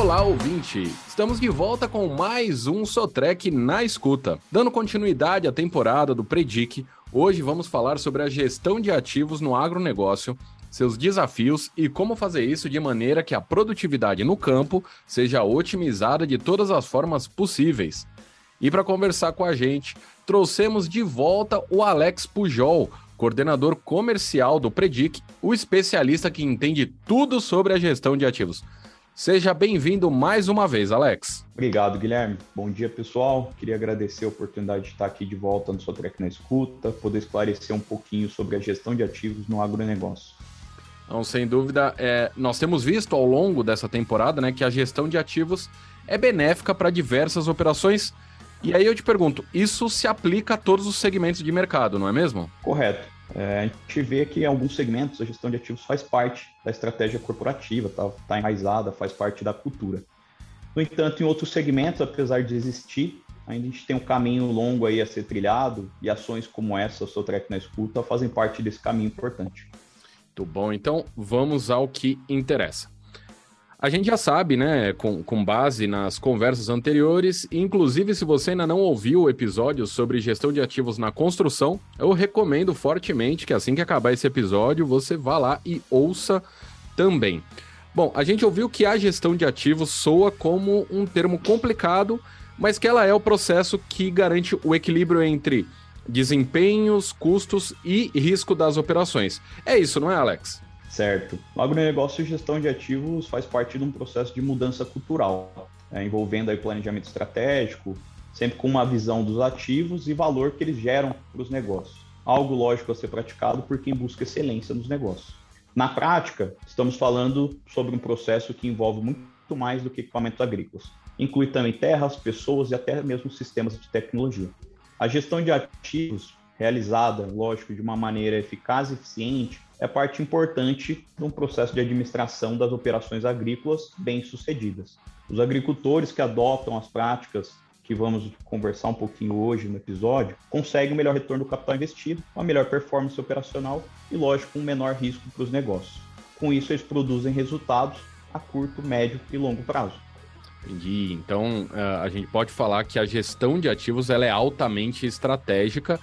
Olá, ouvinte! Estamos de volta com mais um Sotrec na escuta. Dando continuidade à temporada do Predic, hoje vamos falar sobre a gestão de ativos no agronegócio, seus desafios e como fazer isso de maneira que a produtividade no campo seja otimizada de todas as formas possíveis. E para conversar com a gente, trouxemos de volta o Alex Pujol, coordenador comercial do Predic, o especialista que entende tudo sobre a gestão de ativos. Seja bem-vindo mais uma vez, Alex. Obrigado, Guilherme. Bom dia, pessoal. Queria agradecer a oportunidade de estar aqui de volta no Sotrec na Escuta, poder esclarecer um pouquinho sobre a gestão de ativos no agronegócio. Não, sem dúvida, é, nós temos visto ao longo dessa temporada né, que a gestão de ativos é benéfica para diversas operações. E aí eu te pergunto, isso se aplica a todos os segmentos de mercado, não é mesmo? Correto. É, a gente vê que em alguns segmentos a gestão de ativos faz parte da estratégia corporativa, está tá enraizada, faz parte da cultura. No entanto, em outros segmentos, apesar de existir, ainda a gente tem um caminho longo aí a ser trilhado e ações como essa, o seu na escuta, fazem parte desse caminho importante. Muito bom, então vamos ao que interessa. A gente já sabe, né, com, com base nas conversas anteriores, inclusive se você ainda não ouviu o episódio sobre gestão de ativos na construção, eu recomendo fortemente que assim que acabar esse episódio, você vá lá e ouça também. Bom, a gente ouviu que a gestão de ativos soa como um termo complicado, mas que ela é o processo que garante o equilíbrio entre desempenhos, custos e risco das operações. É isso, não é, Alex? Certo. O agronegócio e gestão de ativos faz parte de um processo de mudança cultural, né, envolvendo aí planejamento estratégico, sempre com uma visão dos ativos e valor que eles geram para os negócios. Algo lógico a ser praticado por quem busca excelência nos negócios. Na prática, estamos falando sobre um processo que envolve muito mais do que equipamentos agrícolas. Inclui também terras, pessoas e até mesmo sistemas de tecnologia. A gestão de ativos, realizada, lógico, de uma maneira eficaz e eficiente, é parte importante de um processo de administração das operações agrícolas bem-sucedidas. Os agricultores que adotam as práticas que vamos conversar um pouquinho hoje no episódio, conseguem o melhor retorno do capital investido, uma melhor performance operacional e, lógico, um menor risco para os negócios. Com isso, eles produzem resultados a curto, médio e longo prazo. Entendi. Então, eh, a gente pode falar que a gestão de ativos ela é altamente estratégica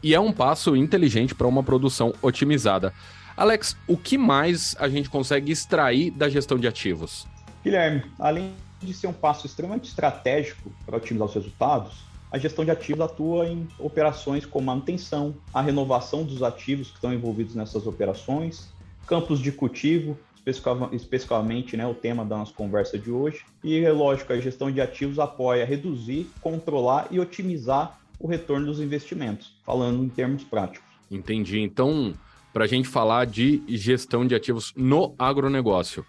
e é um passo inteligente para uma produção otimizada. Alex, o que mais a gente consegue extrair da gestão de ativos? Guilherme, além de ser um passo extremamente estratégico para otimizar os resultados, a gestão de ativos atua em operações como manutenção, a renovação dos ativos que estão envolvidos nessas operações, campos de cultivo, especificamente né, o tema da nossa conversa de hoje. E, é lógico, a gestão de ativos apoia reduzir, controlar e otimizar o retorno dos investimentos, falando em termos práticos. Entendi. Então, para a gente falar de gestão de ativos no agronegócio.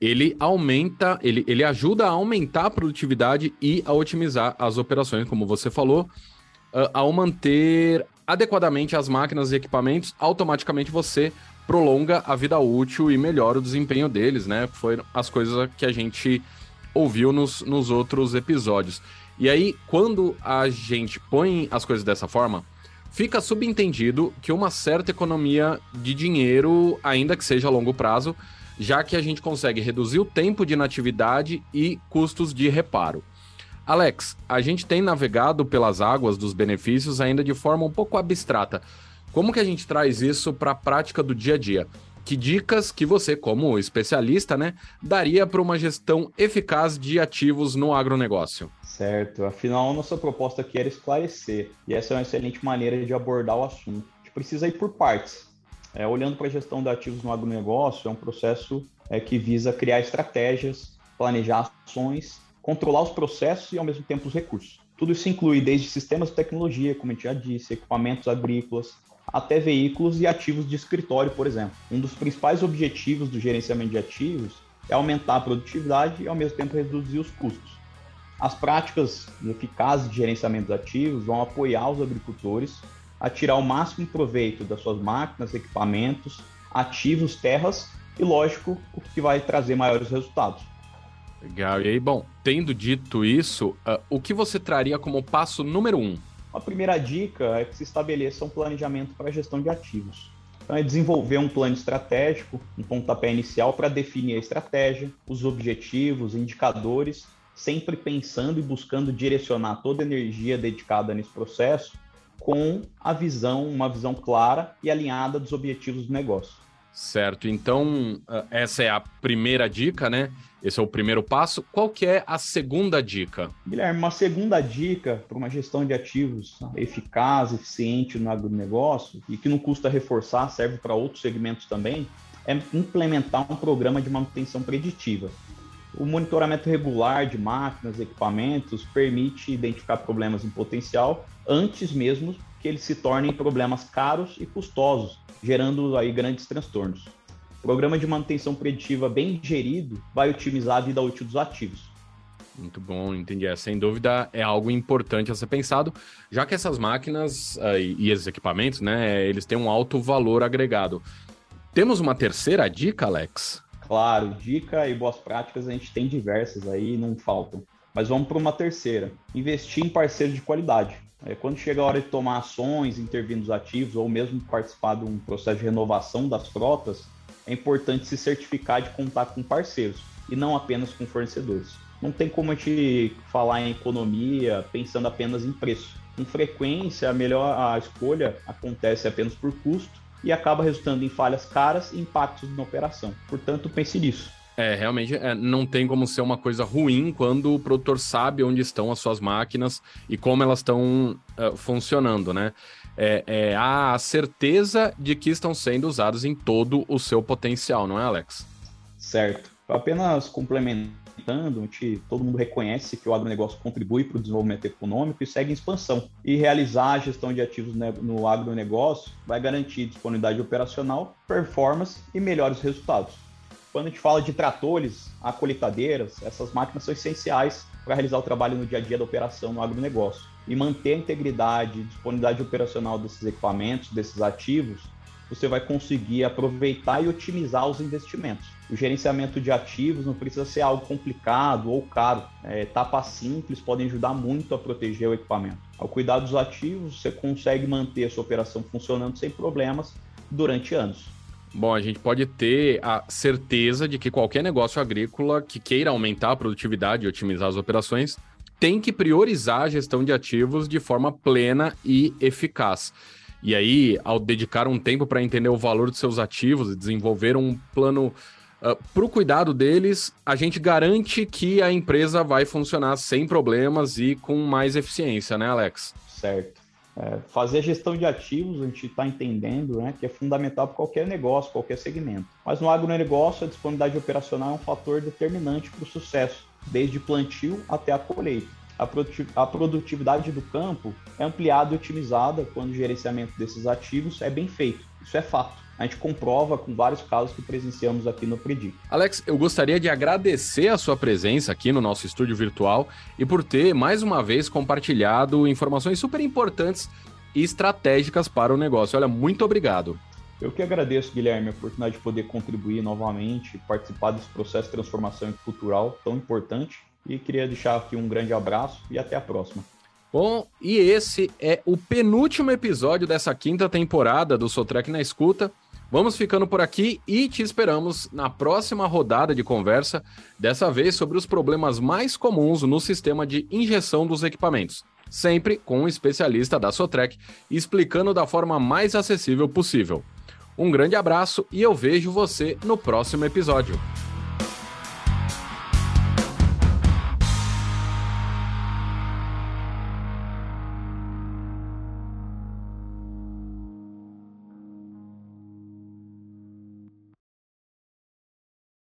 Ele aumenta, ele, ele ajuda a aumentar a produtividade e a otimizar as operações, como você falou, uh, ao manter adequadamente as máquinas e equipamentos, automaticamente você prolonga a vida útil e melhora o desempenho deles, né? Foram as coisas que a gente ouviu nos, nos outros episódios. E aí, quando a gente põe as coisas dessa forma, fica subentendido que uma certa economia de dinheiro, ainda que seja a longo prazo, já que a gente consegue reduzir o tempo de inatividade e custos de reparo. Alex, a gente tem navegado pelas águas dos benefícios ainda de forma um pouco abstrata. Como que a gente traz isso para a prática do dia a dia? Que dicas que você, como especialista, né, daria para uma gestão eficaz de ativos no agronegócio? Certo. Afinal, nossa proposta aqui era esclarecer, e essa é uma excelente maneira de abordar o assunto. A gente precisa ir por partes. É, olhando para a gestão de ativos no agronegócio, é um processo é, que visa criar estratégias, planejar ações, controlar os processos e, ao mesmo tempo, os recursos. Tudo isso inclui desde sistemas de tecnologia, como a gente já disse, equipamentos agrícolas, até veículos e ativos de escritório, por exemplo. Um dos principais objetivos do gerenciamento de ativos é aumentar a produtividade e, ao mesmo tempo, reduzir os custos. As práticas eficazes de gerenciamento de ativos vão apoiar os agricultores a tirar o máximo proveito das suas máquinas, equipamentos, ativos, terras e, lógico, o que vai trazer maiores resultados. Legal. E aí, bom, tendo dito isso, uh, o que você traria como passo número um? A primeira dica é que se estabeleça um planejamento para a gestão de ativos. Então, é desenvolver um plano estratégico, um pontapé inicial para definir a estratégia, os objetivos, indicadores, sempre pensando e buscando direcionar toda a energia dedicada nesse processo com a visão, uma visão clara e alinhada dos objetivos do negócio. Certo. Então, eh, essa é a primeira dica, né? Esse é o primeiro passo. Qual que é a segunda dica? Guilherme, uma segunda dica para uma gestão de ativos eficaz, eficiente no agronegócio e que não custa reforçar, serve para outros segmentos também, é implementar um programa de manutenção preditiva. O monitoramento regular de máquinas, equipamentos, permite identificar problemas em potencial antes mesmo que eles se tornem problemas caros e custosos, gerando aí grandes transtornos. O programa de manutenção preditiva bem gerido vai otimizar a vida útil dos ativos. Muito bom, entendi. É, sem dúvida é algo importante a ser pensado, já que essas máquinas uh, e esses equipamentos, né, eles têm um alto valor agregado. Temos uma terceira dica, Alex? Claro, dica e boas práticas a gente tem diversas aí, não faltam. Mas vamos para uma terceira: investir em parceiros de qualidade. É, quando chega a hora de tomar ações, intervir nos ativos ou mesmo participar de um processo de renovação das frotas, é importante se certificar de contar com parceiros e não apenas com fornecedores. Não tem como a gente falar em economia pensando apenas em preço. Com frequência, a melhor a escolha acontece apenas por custo e acaba resultando em falhas caras e impactos na operação. Portanto, pense nisso. É, realmente é, não tem como ser uma coisa ruim quando o produtor sabe onde estão as suas máquinas e como elas estão uh, funcionando, né? É, é a certeza de que estão sendo usadas em todo o seu potencial, não é, Alex? Certo. Apenas complementando, todo mundo reconhece que o agronegócio contribui para o desenvolvimento econômico e segue em expansão. E realizar a gestão de ativos no agronegócio vai garantir disponibilidade operacional, performance e melhores resultados. Quando a gente fala de tratores, acolitadeiras, essas máquinas são essenciais para realizar o trabalho no dia a dia da operação no agronegócio. E manter a integridade e disponibilidade operacional desses equipamentos, desses ativos, você vai conseguir aproveitar e otimizar os investimentos. O gerenciamento de ativos não precisa ser algo complicado ou caro. É, etapas simples podem ajudar muito a proteger o equipamento. Ao cuidar dos ativos, você consegue manter a sua operação funcionando sem problemas durante anos. Bom, a gente pode ter a certeza de que qualquer negócio agrícola que queira aumentar a produtividade e otimizar as operações tem que priorizar a gestão de ativos de forma plena e eficaz. E aí, ao dedicar um tempo para entender o valor dos seus ativos e desenvolver um plano uh, ah, para o cuidado deles, a gente garante que a empresa vai funcionar sem problemas e com mais eficiência, né, Alex? Certo. É, fazer a gestão de ativos, a gente está entendendo né, que é fundamental para qualquer negócio, qualquer segmento. Mas no agronegócio, a disponibilidade operacional é um fator determinante para o sucesso, desde plantio até a colheita. A produtividade do campo é ampliada e otimizada quando o gerenciamento desses ativos é bem feito. Isso é fato a gente comprova com vários casos que presenciamos aqui no Predic. Alex, eu gostaria de agradecer a sua presença aqui no nosso estúdio virtual e por ter mais uma vez compartilhado informações super importantes e estratégicas para o negócio. Olha, muito obrigado. Eu que agradeço, Guilherme, a oportunidade de poder contribuir novamente, participar desse processo de transformação cultural tão importante. E queria deixar aqui um grande abraço e até a próxima. Bom, e esse é o penúltimo episódio dessa quinta temporada do Sotrec na Escuta. Vamos ficando por aqui e te esperamos na próxima rodada de conversa, dessa vez sobre os problemas mais comuns no sistema de injeção dos equipamentos, sempre com um especialista da Sotrec explicando da forma mais acessível possível. Um grande abraço e eu vejo você no próximo episódio.